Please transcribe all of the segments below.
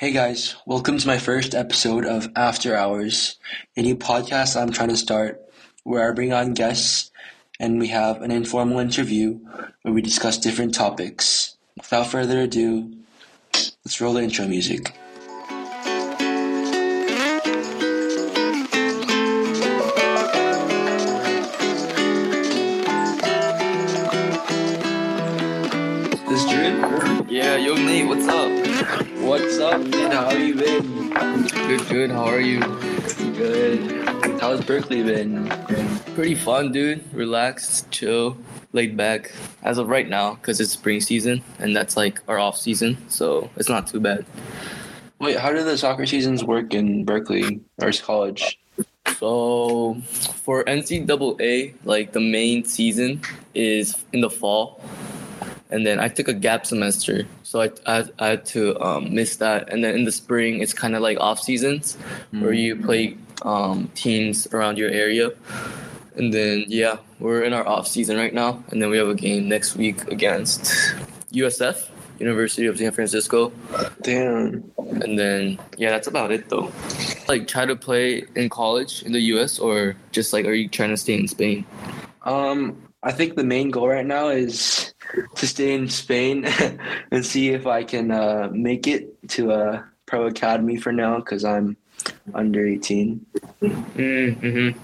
Hey guys, welcome to my first episode of After Hours, a new podcast I'm trying to start where I bring on guests and we have an informal interview where we discuss different topics. Without further ado, let's roll the intro music. Man? How you been? Good, good. How are you? Good. How's Berkeley been? Pretty fun, dude. Relaxed, chill, laid back. As of right now, because it's spring season and that's like our off season, so it's not too bad. Wait, how do the soccer seasons work in Berkeley or college? So for NCAA, like the main season is in the fall, and then I took a gap semester, so I I, I had to um, miss that. And then in the spring, it's kind of like off seasons, where you play um, teams around your area. And then yeah, we're in our off season right now, and then we have a game next week against USF, University of San Francisco. Damn. And then yeah, that's about it though. Like try to play in college in the US or just like are you trying to stay in Spain? Um, I think the main goal right now is to stay in Spain and see if I can uh, make it to a pro academy for now because I'm under 18, Mm-hmm.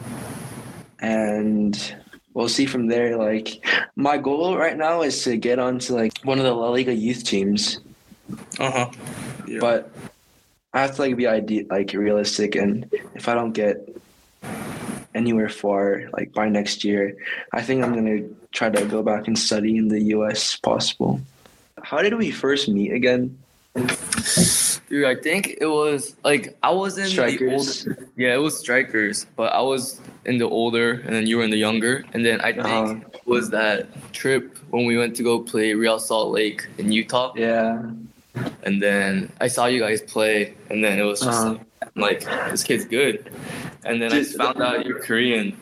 and we'll see from there. Like, my goal right now is to get onto like one of the La Liga youth teams, Uh-huh. but I have to like be ide- like realistic, and if I don't get anywhere far like by next year, I think I'm gonna try to go back and study in the U.S. possible. How did we first meet again? Dude, I think it was like I was in the older, yeah, it was strikers, but I was in the older and then you were in the younger. And then I think Uh-huh. it was that trip when we went to go play Real Salt Lake in Utah. Yeah. And then I saw you guys play and then it was just Uh-huh. like, like, this kid's good. And then I found out you're Korean.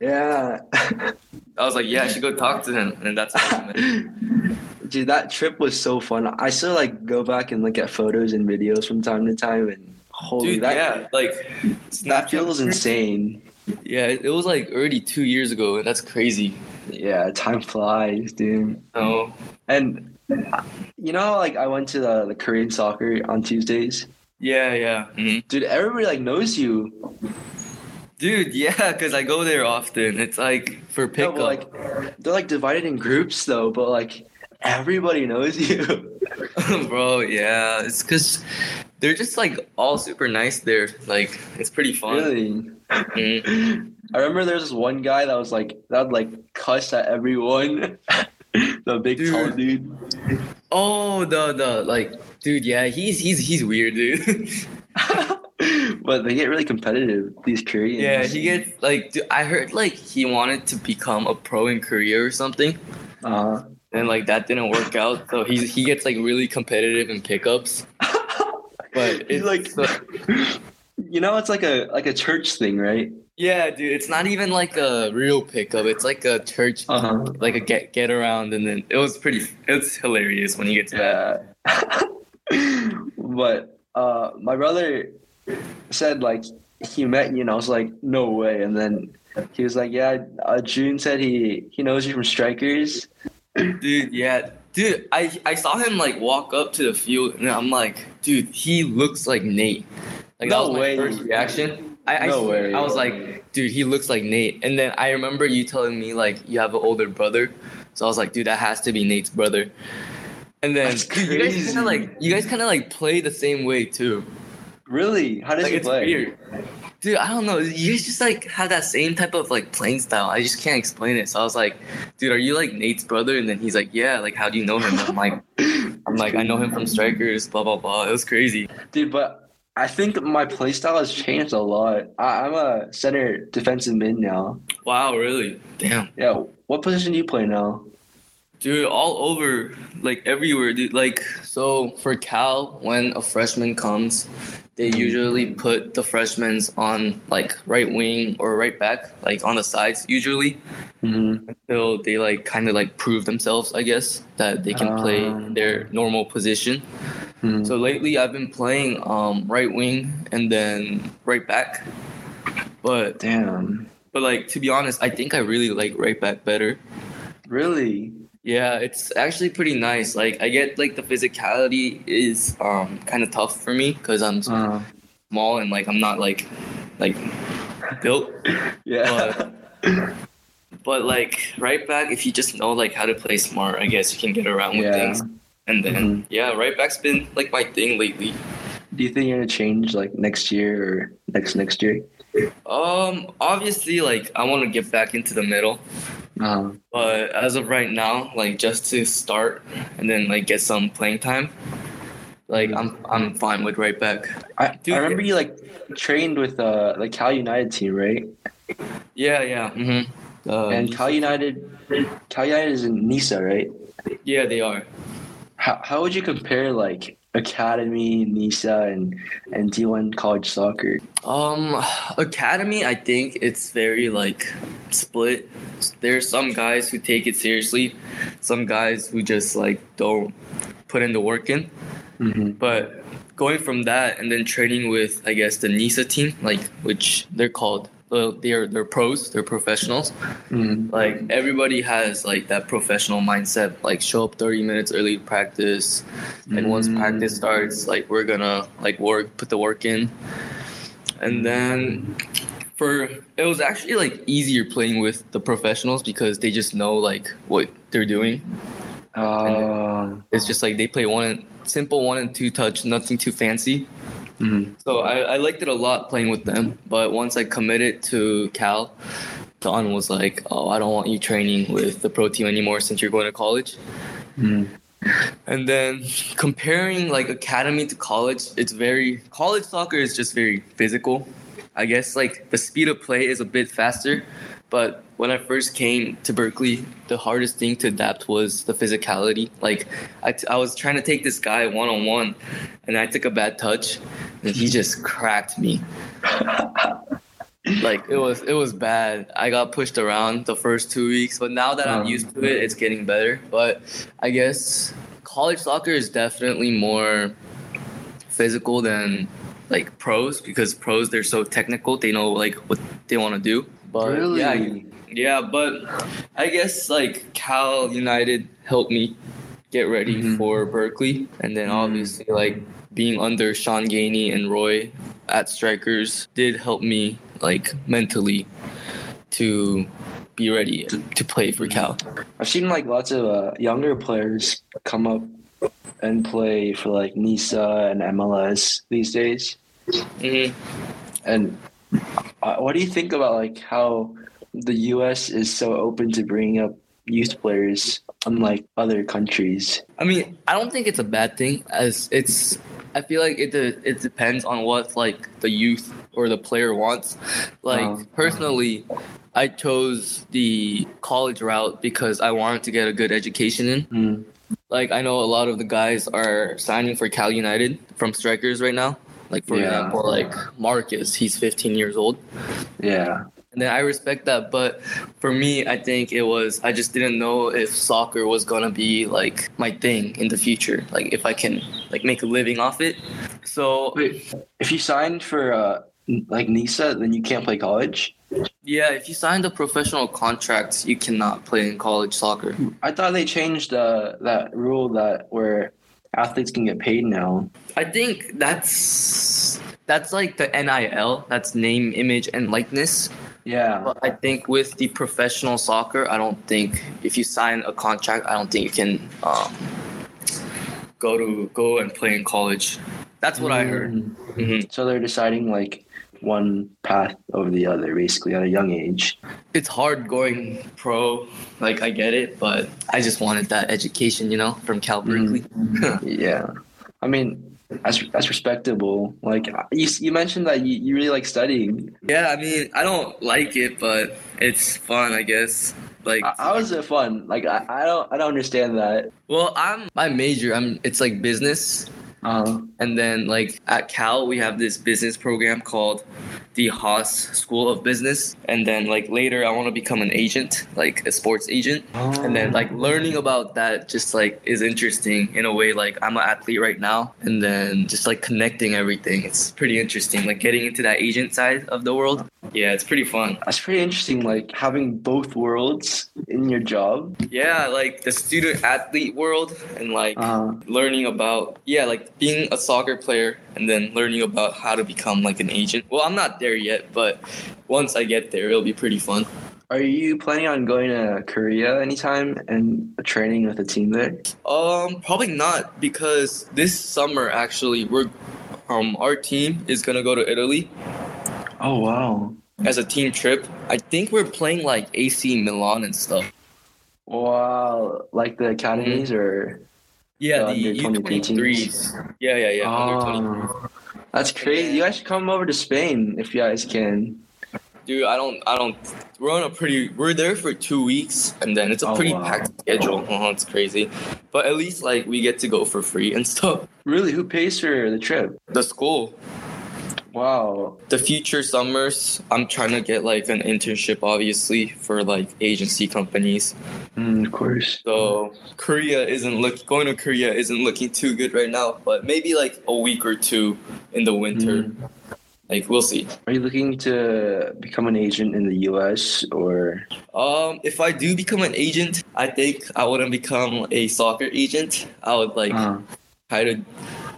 Yeah. I was like, yeah, I should go talk to him. And that's how we met. Dude, that trip was so fun. I still like go back and look at photos and videos from time to time, and holy, Dude, that yeah, like that feels insane. Yeah, it was like already two years ago, and that's crazy. Yeah, time flies, dude. Oh, And you know, like I went to the, the Korean soccer on Tuesdays. yeah, yeah. Mhm. Dude, everybody like knows you. Dude, yeah, because I go there often. It's like for No, pickup. but, like they're like divided in groups though, but like everybody knows you. Bro, yeah. It's because they're just like all super nice there. Like, it's pretty fun. really. Mhm. I remember there was this one guy that was like that would like cuss at everyone. the big Dude. tall dude. Oh, the, the, like, dude, yeah, he's, he's, he's weird, dude. but they get really competitive, these Koreans. yeah, he gets, like, dude, I heard, like, he wanted to become a pro in Korea or something. uh And, like, that didn't work out. So he's, he gets, like, really competitive in pickups. But it's like so- you know it's like a like a church thing, right? Yeah, dude, it's not even like a real pickup. It's like a church, Uh-huh. like a get get around, and then it was pretty. It's hilarious when you get to that. But uh my brother said like he met you and I was like, no way. And then he was like, Yeah, uh, Jun said he he knows you from strikers. Dude, yeah, dude, I I saw him like walk up to the field, and I'm like, dude, he looks like Nate. Like that No was my way. first reaction. I, I No swear, way. I was like, dude, he looks like Nate. And then I remember you telling me like you have an older brother, so I was like, dude, that has to be Nate's brother. And then dude, you guys kind of like you guys kind of like play the same way too. Really? How does like he it's play? weird. Dude, I don't know. You just like have that same type of like playing style. I just can't explain it. So I was like, dude, are you like Nate's brother? And then he's like, yeah. Like, how do you know him? I'm like, I'm like, I know him from Strikers. Blah blah blah. It was crazy. Dude, but I think my play style has changed a lot. I, I'm a center defensive mid now. Wow, really? Damn, Yeah. What position do you play now? dude, all over, like everywhere, dude. Like, so for Cal, when a freshman comes, they usually put the freshmen on like right wing or right back, like on the sides usually. Mm-hmm. until they like kind of like prove themselves, I guess, that they can play Um. their normal position. Mhm. So lately I've been playing um, right wing and then right back. But Damn. but like to be honest, I think I really like right back better. Really? Yeah, it's actually pretty nice. Like I get like the physicality is um kind of tough for me because I'm Uh, small and like I'm not like like built. yeah. But like right back, if you just know like how to play smart, I guess you can get around with Yeah. things. And then Mhm. yeah, right back's been like my thing lately. Do you think you're gonna change like next year or next next year? Um, obviously, like I want to get back into the middle, Uh, but as of right now, like just to start and then like get some playing time, like I'm I'm fine with right back. I, Dude, I remember you like trained with uh the Cal United team, right? Yeah, yeah. Mm-hmm. Uh, and Cal United, Cal United is in NISA, right? yeah, they are. How how would you compare like academy, NISA, and and D1 college soccer? Um, academy, I think it's very like split. There's some guys who take it seriously, some guys who just like don't put in the work in. Mm-hmm. But going from that and then training with, I guess, the NISA team, like which they're called, well, they're they're pros, they're professionals. Mm-hmm. Like everybody has like that professional mindset, like show up 30 minutes early to practice, and once Mm. practice starts, like we're gonna like work, put the work in, and then for it was actually like easier playing with the professionals because they just know like what they're doing. Uh, It's just like they play one simple one and two touch, nothing too fancy. Mhm. So I, I liked it a lot playing with them. But once I committed to Cal, Don was like, "Oh, I don't want you training with the pro team anymore since you're going to college." Mhm. And then comparing like academy to college, it's very college soccer is just very physical. I guess like the speed of play is a bit faster, but when I first came to Berkeley, the hardest thing to adapt was the physicality. Like I, t- I was trying to take this guy one on one, and I took a bad touch, he just cracked me. like it was it was bad. I got pushed around the first two weeks, but now that I'm Um. used to it, it's getting better. But I guess college soccer is definitely more physical than like pros because pros they're so technical. They know like what they want to do. But really? yeah, yeah, but I guess like Cal United helped me get ready Mhm. for Berkeley, and then Mhm. obviously like being under Sean Gainey and Roy at Strikers did help me like mentally to be ready to, to play for Cal. I've seen like lots of uh, younger players come up and play for like NISA and MLS these days. Mm-hmm. And uh, what do you think about like how the U.S. is so open to bringing up youth players, unlike other countries? I mean, I don't think it's a bad thing. As it's, I feel like it de- it depends on what like the youth or the player wants. Like Um, personally, I chose the college route because I wanted to get a good education in. Mm. Like I know a lot of the guys are signing for Cal United from strikers right now. Like for Yeah. example, like Marcus, he's 15 years old. Yeah. And then I respect that, but for me, I think it was I just didn't know if soccer was gonna be like my thing in the future, like if I can like make a living off it. So Wait, if you signed for uh, like NISA, then you can't play college. yeah, if you sign the professional contracts, you cannot play in college soccer. I thought they changed uh, that rule that where athletes can get paid now. I think that's that's like the NIL, that's name, image, and likeness. Yeah. But I think with the professional soccer, I don't think if you sign a contract, I don't think you can um, go to go and play in college. That's what I heard. Mm. hmm So they're deciding like one path over the other, basically at a young age. It's hard going pro, like I get it, but I just wanted that education, you know, from Cal Berkeley. Yeah. I mean, that's that's respectable. Like you, you mentioned that you, you really like studying. yeah, I mean, I don't like it, but it's fun, I guess. Like, How- is it fun? Like I, I don't I don't understand that. well, I'm my major. I'm it's like business, Uh, And then like at Cal, we have this business program called the Haas School of Business, and then like later I want to become an agent, like a sports agent, and then like learning about that just like is interesting in a way. Like I'm an athlete right now, and then just like connecting everything, it's pretty interesting. Like getting into that agent side of the world, yeah, it's pretty fun. That's pretty interesting, like having both worlds in your job. Yeah, like the student athlete world and like Uh, learning about yeah, like being a soccer player and then learning about how to become like an agent. Well, I'm not there yet, but once I get there, it'll be pretty fun. are you planning on going to Korea anytime and training with a team there? Um, probably not because this summer actually we're um our team is gonna go to Italy Oh wow. as a team trip. I think we're playing like AC Milan and stuff. Wow, like the academies or Yeah, The the under 23 U twenty threes. Yeah, yeah, yeah. Oh, that's crazy. You guys should come over to Spain if you guys can. Dude, I don't, I don't. We're on a pretty. We're there for two weeks, and then it's a Oh, pretty wow. packed schedule. Oh, it's crazy, but at least like we get to go for free and stuff. Really, who pays for the trip? The school, Wow. the future summers. I'm trying to get like an internship, obviously, for like agency companies. Mm, of course. So Korea isn't look going to Korea isn't looking too good right now, but maybe like a week or two in the winter. Mm. Like we'll see. Are you looking to become an agent in the U.S. or? Um, if I do become an agent, I think I wouldn't become a soccer agent. I would like Uh, try to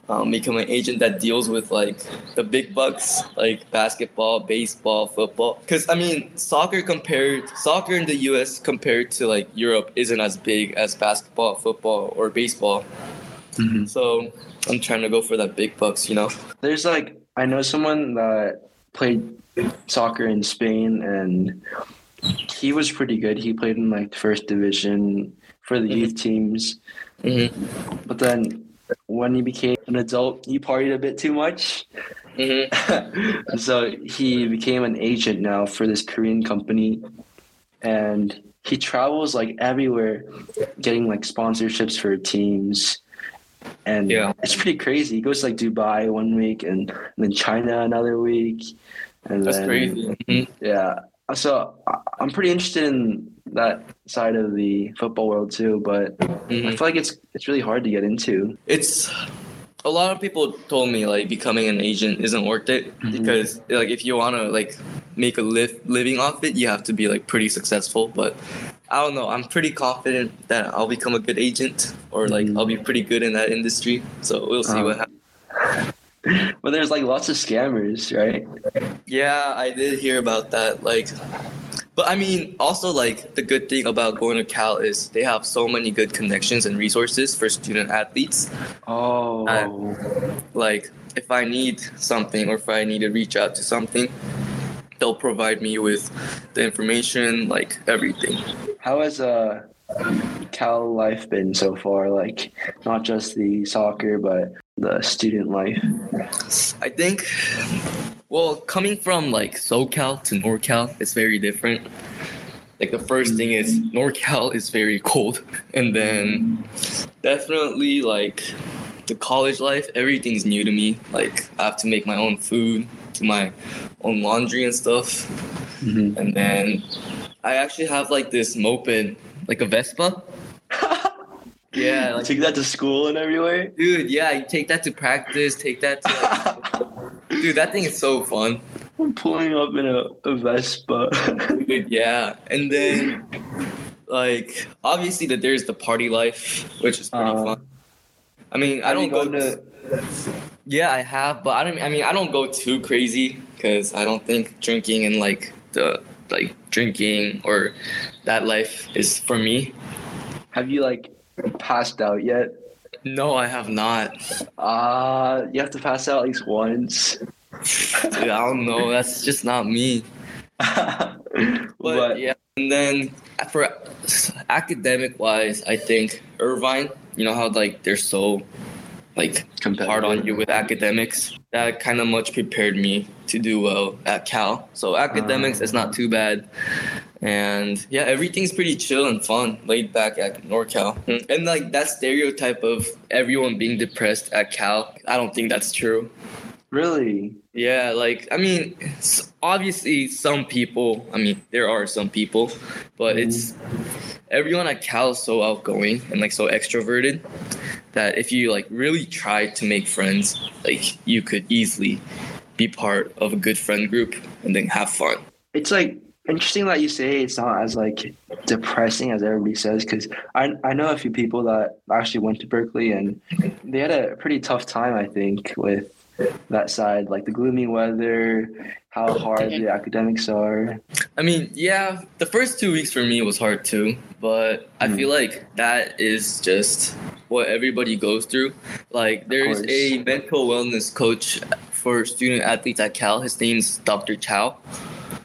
um, become an agent that deals with like the big bucks, like basketball, baseball, football. Because I mean, soccer compared soccer in the U.S. compared to like Europe isn't as big as basketball, football, or baseball. mhm. So I'm trying to go for that big bucks, you know. There's like I know someone that played soccer in Spain and he was pretty good. He played in like the first division for the Mhm. youth teams, hmm but then when he became an adult, he partied a bit too much. hmm so he became an agent now for this Korean company and he travels like everywhere getting like sponsorships for teams and Yeah. it's pretty crazy. He goes to like Dubai one week and, and then China another week and That's then crazy. Mhm. yeah. So I- I'm pretty interested in that side of the football world too, but Mhm. I feel like it's it's really hard to get into. it's a lot of people told me like becoming an agent isn't worth it Mhm. because like if you want to like make a live living off it you have to be like pretty successful but i don't know i'm pretty confident that i'll become a good agent or like Mhm. i'll be pretty good in that industry so we'll see Uh-huh. what happens But there's like lots of scammers, right? yeah i did hear about that like but i mean also like the good thing about going to cal is they have so many good connections and resources for student athletes Oh. like if I need something or if I need to reach out to something, they'll provide me with the information, like everything. How has uh Cal life been so far? Like not just the soccer, but the student life. I think, well, coming from like SoCal to NorCal, it's very different. Like the first thing is NorCal is very cold, and then definitely like the college life, everything's new to me. Like I have to make my own food, do my own laundry and stuff. Mm-hmm. And then I actually have like this moped, like a Vespa. Yeah, like, Take that to school and everywhere. dude, yeah, you take that to practice, take that to like, dude, that thing is so fun. I'm pulling up in a, a Vespa. Dude, yeah. And then like obviously that there's the party life, which is pretty Uh, fun. I mean, I don't go to- Yeah, I have, but I don't I mean, I don't go too crazy cuz I don't think drinking and like the like drinking or that life is for me. have you like passed out yet? No, I have not. Uh you have to pass out at least once. Dude, I don't know. That's just not me. but, But yeah, and then for academic wise, I think Irvine. You know how like they're so like hard on you with academics. That kind of much prepared me to do well at Cal. So academics is not too bad. And yeah, everything's pretty chill and fun, laid back at NorCal. And like that stereotype of everyone being depressed at Cal, I don't think that's true. Really? Yeah, like I mean, obviously some people. I mean, there are some people, but Mhm. it's everyone at Cal is so outgoing and like so extroverted that if you like really try to make friends, like you could easily be part of a good friend group and then have fun. It's like interesting that you say it's not as like depressing as everybody says because I I know a few people that actually went to Berkeley and they had a pretty tough time I think with that side like the gloomy weather, how hard the academics are. I mean, yeah, the first two weeks for me was hard too, but I Mm. feel like that is just what everybody goes through. Like, there's a mental wellness coach for student athletes at Cal. His name's Dr. Chow,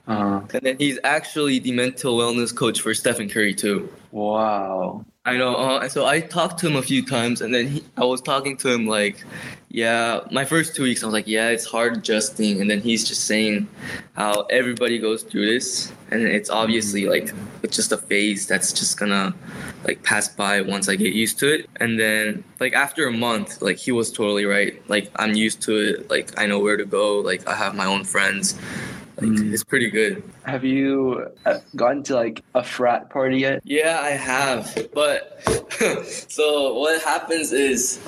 Uh, and then he's actually the mental wellness coach for Stephen Curry too. wow. I know. Uh, so I talked to him a few times, and then he, I was talking to him like, yeah, my first two weeks, I was like, yeah, it's hard adjusting, and then he's just saying how everybody goes through this, and it's obviously like it's just a phase that's just gonna like pass by once I get used to it, and then like after a month, like he was totally right. Like I'm used to it. Like I know where to go. Like I have my own friends. Like Mm. it's pretty good. Have you uh, gotten to like a frat party yet? Yeah, I have. But so what happens is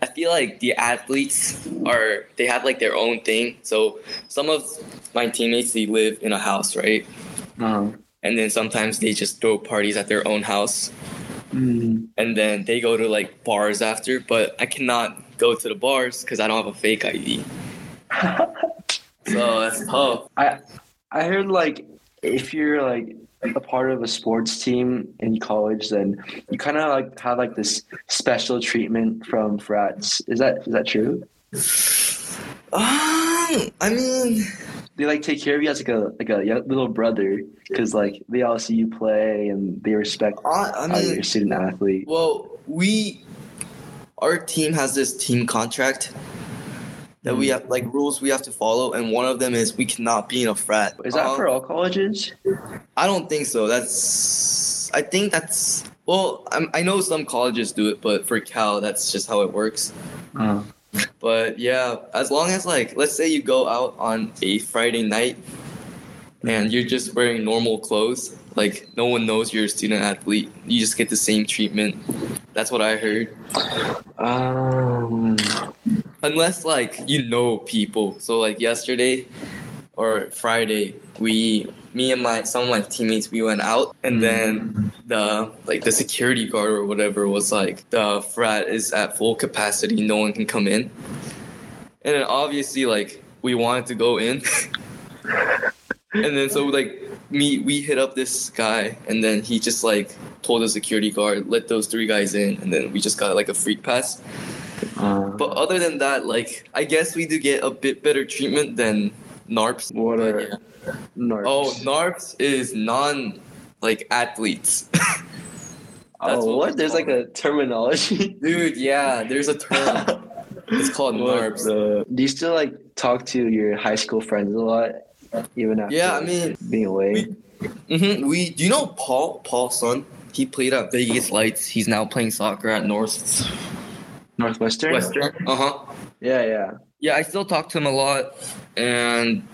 I feel like the athletes are they have like their own thing. So some of my teammates they live in a house, right? Uh, And then sometimes they just throw parties at their own house. mm, And then they go to like bars after, but I cannot go to the bars because I don't have a fake ID. So that's tough. I I heard like if you're like a part of a sports team in college, then you kind of like have like this special treatment from frats. Is that is that true? Um, I mean, They like take care of you as like a like a young, little brother because like they all see you play and they respect I, I how mean, you're a student athlete. Well, we our team has this team contract that we have like rules we have to follow, and one of them is we cannot be in a frat. Is that Um, for all colleges? I don't think so. That's I think that's well. I'm, I know some colleges do it, but for Cal, that's just how it works. Uh, But yeah, as long as like let's say you go out on a Friday night and you're just wearing normal clothes, like no one knows you're a student athlete, you just get the same treatment. That's what I heard. um, unless like you know people. So like yesterday or friday we me and my some of my teammates we went out and mm-hmm. then the like the security guard or whatever was like the frat is at full capacity. No one can come in. And then obviously like we wanted to go in. And then so like me we hit up this guy and then he just like told the security guard let those three guys in. And then we just got like a freak pass uh, but other than that, like I guess we do get a bit better treatment than NARPs. what are yeah. narcs? Oh, NARPs is non like athletes. That's oh, what what? There's like a terminology. Dude, yeah, there's a term. It's called NARPs. the- Do you still like talk to your high school friends a lot, even after Yeah, I mean, being away? we, hmm we do you know Paul Paulson? He played at Vegas Lights. He's now playing soccer at Northwestern. Northwestern. Uh huh. Yeah, yeah. Yeah, I still talk to him a lot. And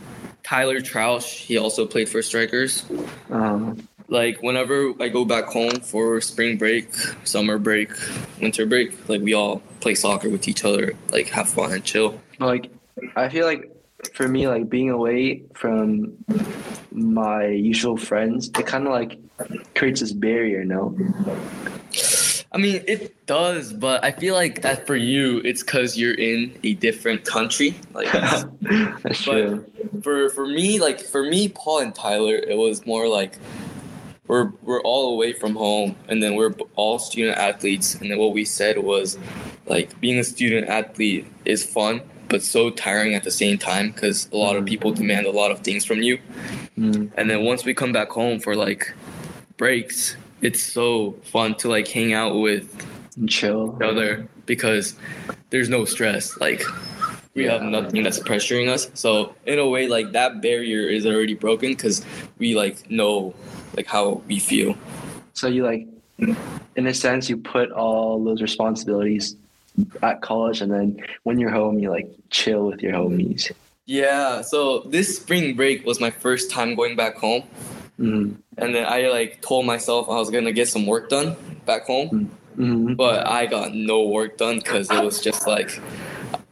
Tyler Troush, he also played for Strikers. Um, like whenever I go back home for spring break, summer break, winter break, like we all play soccer with each other, like have fun and chill. like, I feel like for me, like being away from my usual friends, it kind of like creates this barrier. No. I mean, it does, but I feel like that for you, it's because you're in a different country. Like, That's true. for for me, like for me, Paul and Tyler, it was more like we're we're all away from home, and then we're all student athletes, and then what we said was like being a student athlete is fun, but so tiring at the same time because a lot of people demand a lot of things from you, Mm. and then once we come back home for like breaks, it's so fun to like hang out with And chill. each other because there's no stress. Like we have nothing that's pressuring us. So in a way, like that barrier is already broken because we like know like how we feel. So you like, in a sense, you put all those responsibilities at college, and then when you're home, you like chill with your homies. Yeah. So this spring break was my first time going back home, Mm-hmm. and then I like told myself I was gonna get some work done back home, Mm-hmm. but I got no work done because it was just like,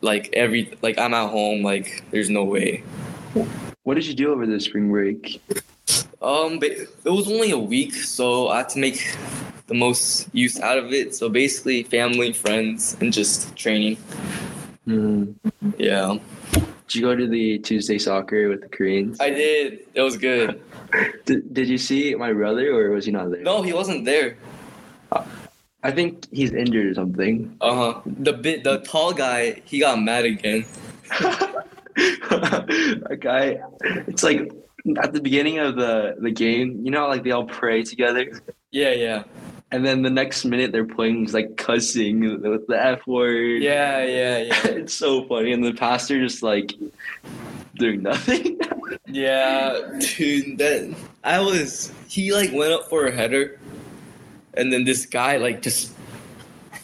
like every like I'm at home, like there's no way. What did you do over the spring break? Um, it was only a week, so I had to make the most use out of it. So basically, family, friends, and just training. Mm-hmm. Yeah, Did you go to the Tuesday soccer with the Koreans? I did. It was good. Did, did you see my brother, or was he not there? No, he wasn't there. I think he's injured or something. Uh huh. The bit, the tall guy, he got mad again. a guy, it's like at the beginning of the the game, you know, like they all pray together, Yeah, yeah, and then the next minute they're playing he's like cussing with the f word. yeah, yeah, yeah. it's so funny, and the pastor just like doing nothing. Yeah, dude. That I was. He like went up for a header, and then this guy like just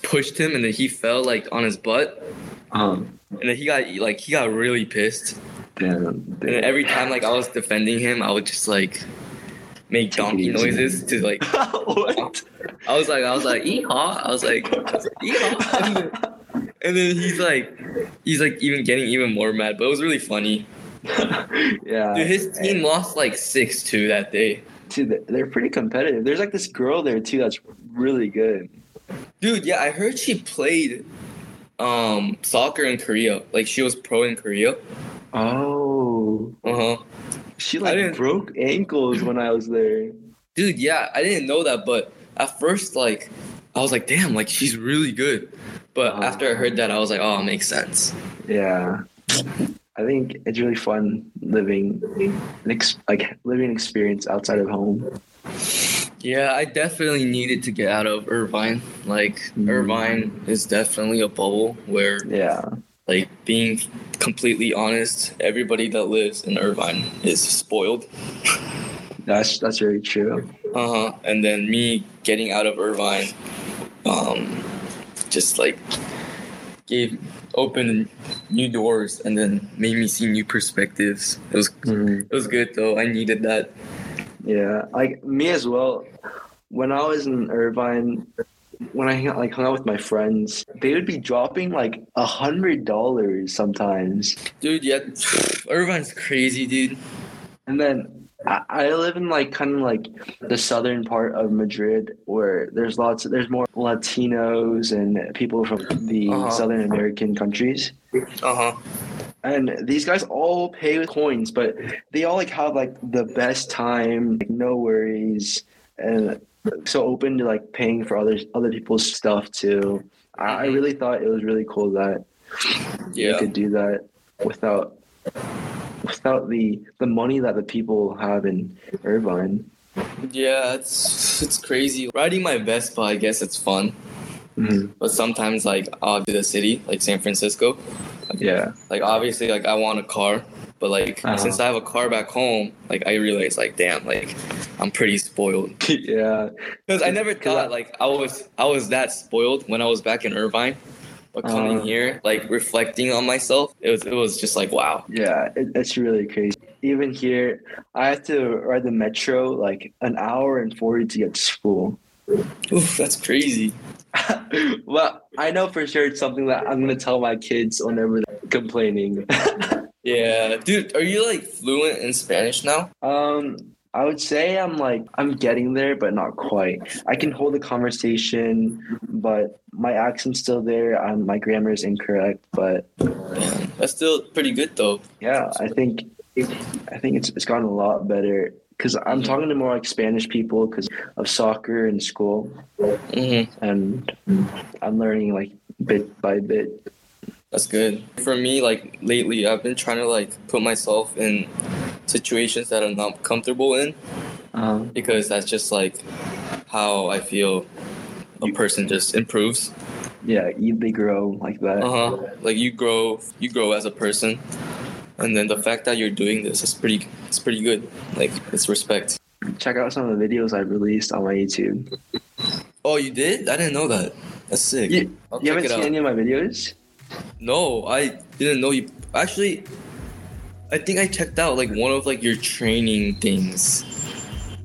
pushed him, and then he fell like on his butt, um, and then he got like he got really pissed. damn, And every time like I was defending him, I would just like make donkey noises to like. what? I was like, I was like, eehaw. I was like, I was like, eehaw. And then, and then he's like, he's like even getting even more mad. But it was really funny. yeah, Dude, his team lost like six two that day. Dude, they- they're pretty competitive. There's like this girl there too that's really good. Dude, yeah, I heard she played um soccer in Korea. Like she was pro in Korea. Oh, Uh huh. She like broke ankles when I was there. Dude, yeah, I didn't know that, but at first, like, I was like, damn, like she's really good. But Uh-huh. after I heard that, I was like, oh, it makes sense. Yeah, I think it's really fun living, an ex- like living experience outside of home. Yeah, I definitely needed to get out of Irvine. Like, Mhm. Irvine is definitely a bubble where, Yeah, like, being completely honest, everybody that lives in Irvine is spoiled. that's that's very true. Uh huh. And then me getting out of Irvine, um, just like gave opened new doors and then made me see new perspectives. It was Mhm. it was good though. I needed that. Yeah, like me as well. When I was in Irvine, when I hung out, like hung out with my friends, they would be dropping like a hundred dollars sometimes. Dude, yeah, Irvine's crazy, dude. And then I, I live in like kind of like the southern part of Madrid where there's lots of, there's more Latinos and people from the Uh-huh. Southern American countries. Uh huh. And these guys all pay with coins, but they all like have like the best time, like no worries, and so open to like paying for other other people's stuff too. I, I really thought it was really cool that you could do that without without the the money that the people have in Irvine. Yeah, it's it's crazy. Riding my Vespa, I guess it's fun. Mhm. But sometimes like I'll do the city, like San Francisco. Yeah, Like obviously like I want a car. But like Uh-huh. since I have a car back home, like I realize like damn, like I'm pretty spoiled. yeah, Because I never thought like I was I was that spoiled when I was back in Irvine. But coming Uh-huh. here, like reflecting on myself, it was it was just like wow. yeah. It, it's really crazy. Even here, I have to ride the metro like an hour and forty to get to school. Oof, that's crazy. well, I know for sure it's something that I'm gonna tell my kids whenever they're complaining. Yeah, dude, are you like fluent in Spanish now? um, I would say I'm like I'm getting there, but not quite. I can hold a conversation, but my accent's still there. Um, my grammar is incorrect, but that's still pretty good though. yeah, I think I think it's it's gotten a lot better because I'm Mhm. talking to more like Spanish people because of soccer and school, hmm and I'm learning like bit by bit. That's good. For me, like lately, I've been trying to like put myself in situations that I'm not comfortable in Um, because that's just like how I feel a person just improves. yeah, you- they grow like that. Uh huh. Like you grow, you grow as a person, and then the fact that you're doing this is pretty, it's pretty good. Like it's respect. Check out some of the videos I've released on my YouTube. Oh, you did? I didn't know that. That's sick. You, you haven't seen out. any of my videos? No, I didn't know you. Actually, I think I checked out like one of like your training things.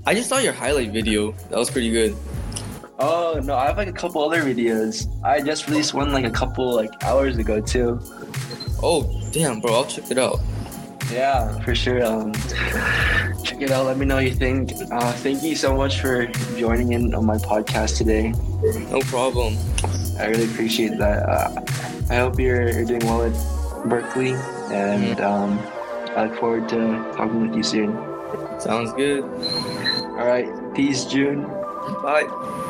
I just saw your highlight video. That was pretty good. Oh no, I have like a couple other videos. I just released one like a couple like hours ago too. Oh, damn, bro. I'll check it out. Yeah, for sure. Um, check it out. Let me know what you think. Uh, thank you so much for joining in on my podcast today. No problem. I really appreciate that. Uh, I hope you're, you're doing well at Berkeley, and um, I look forward to talking with you soon. Sounds good. All right, peace, Jun. Bye.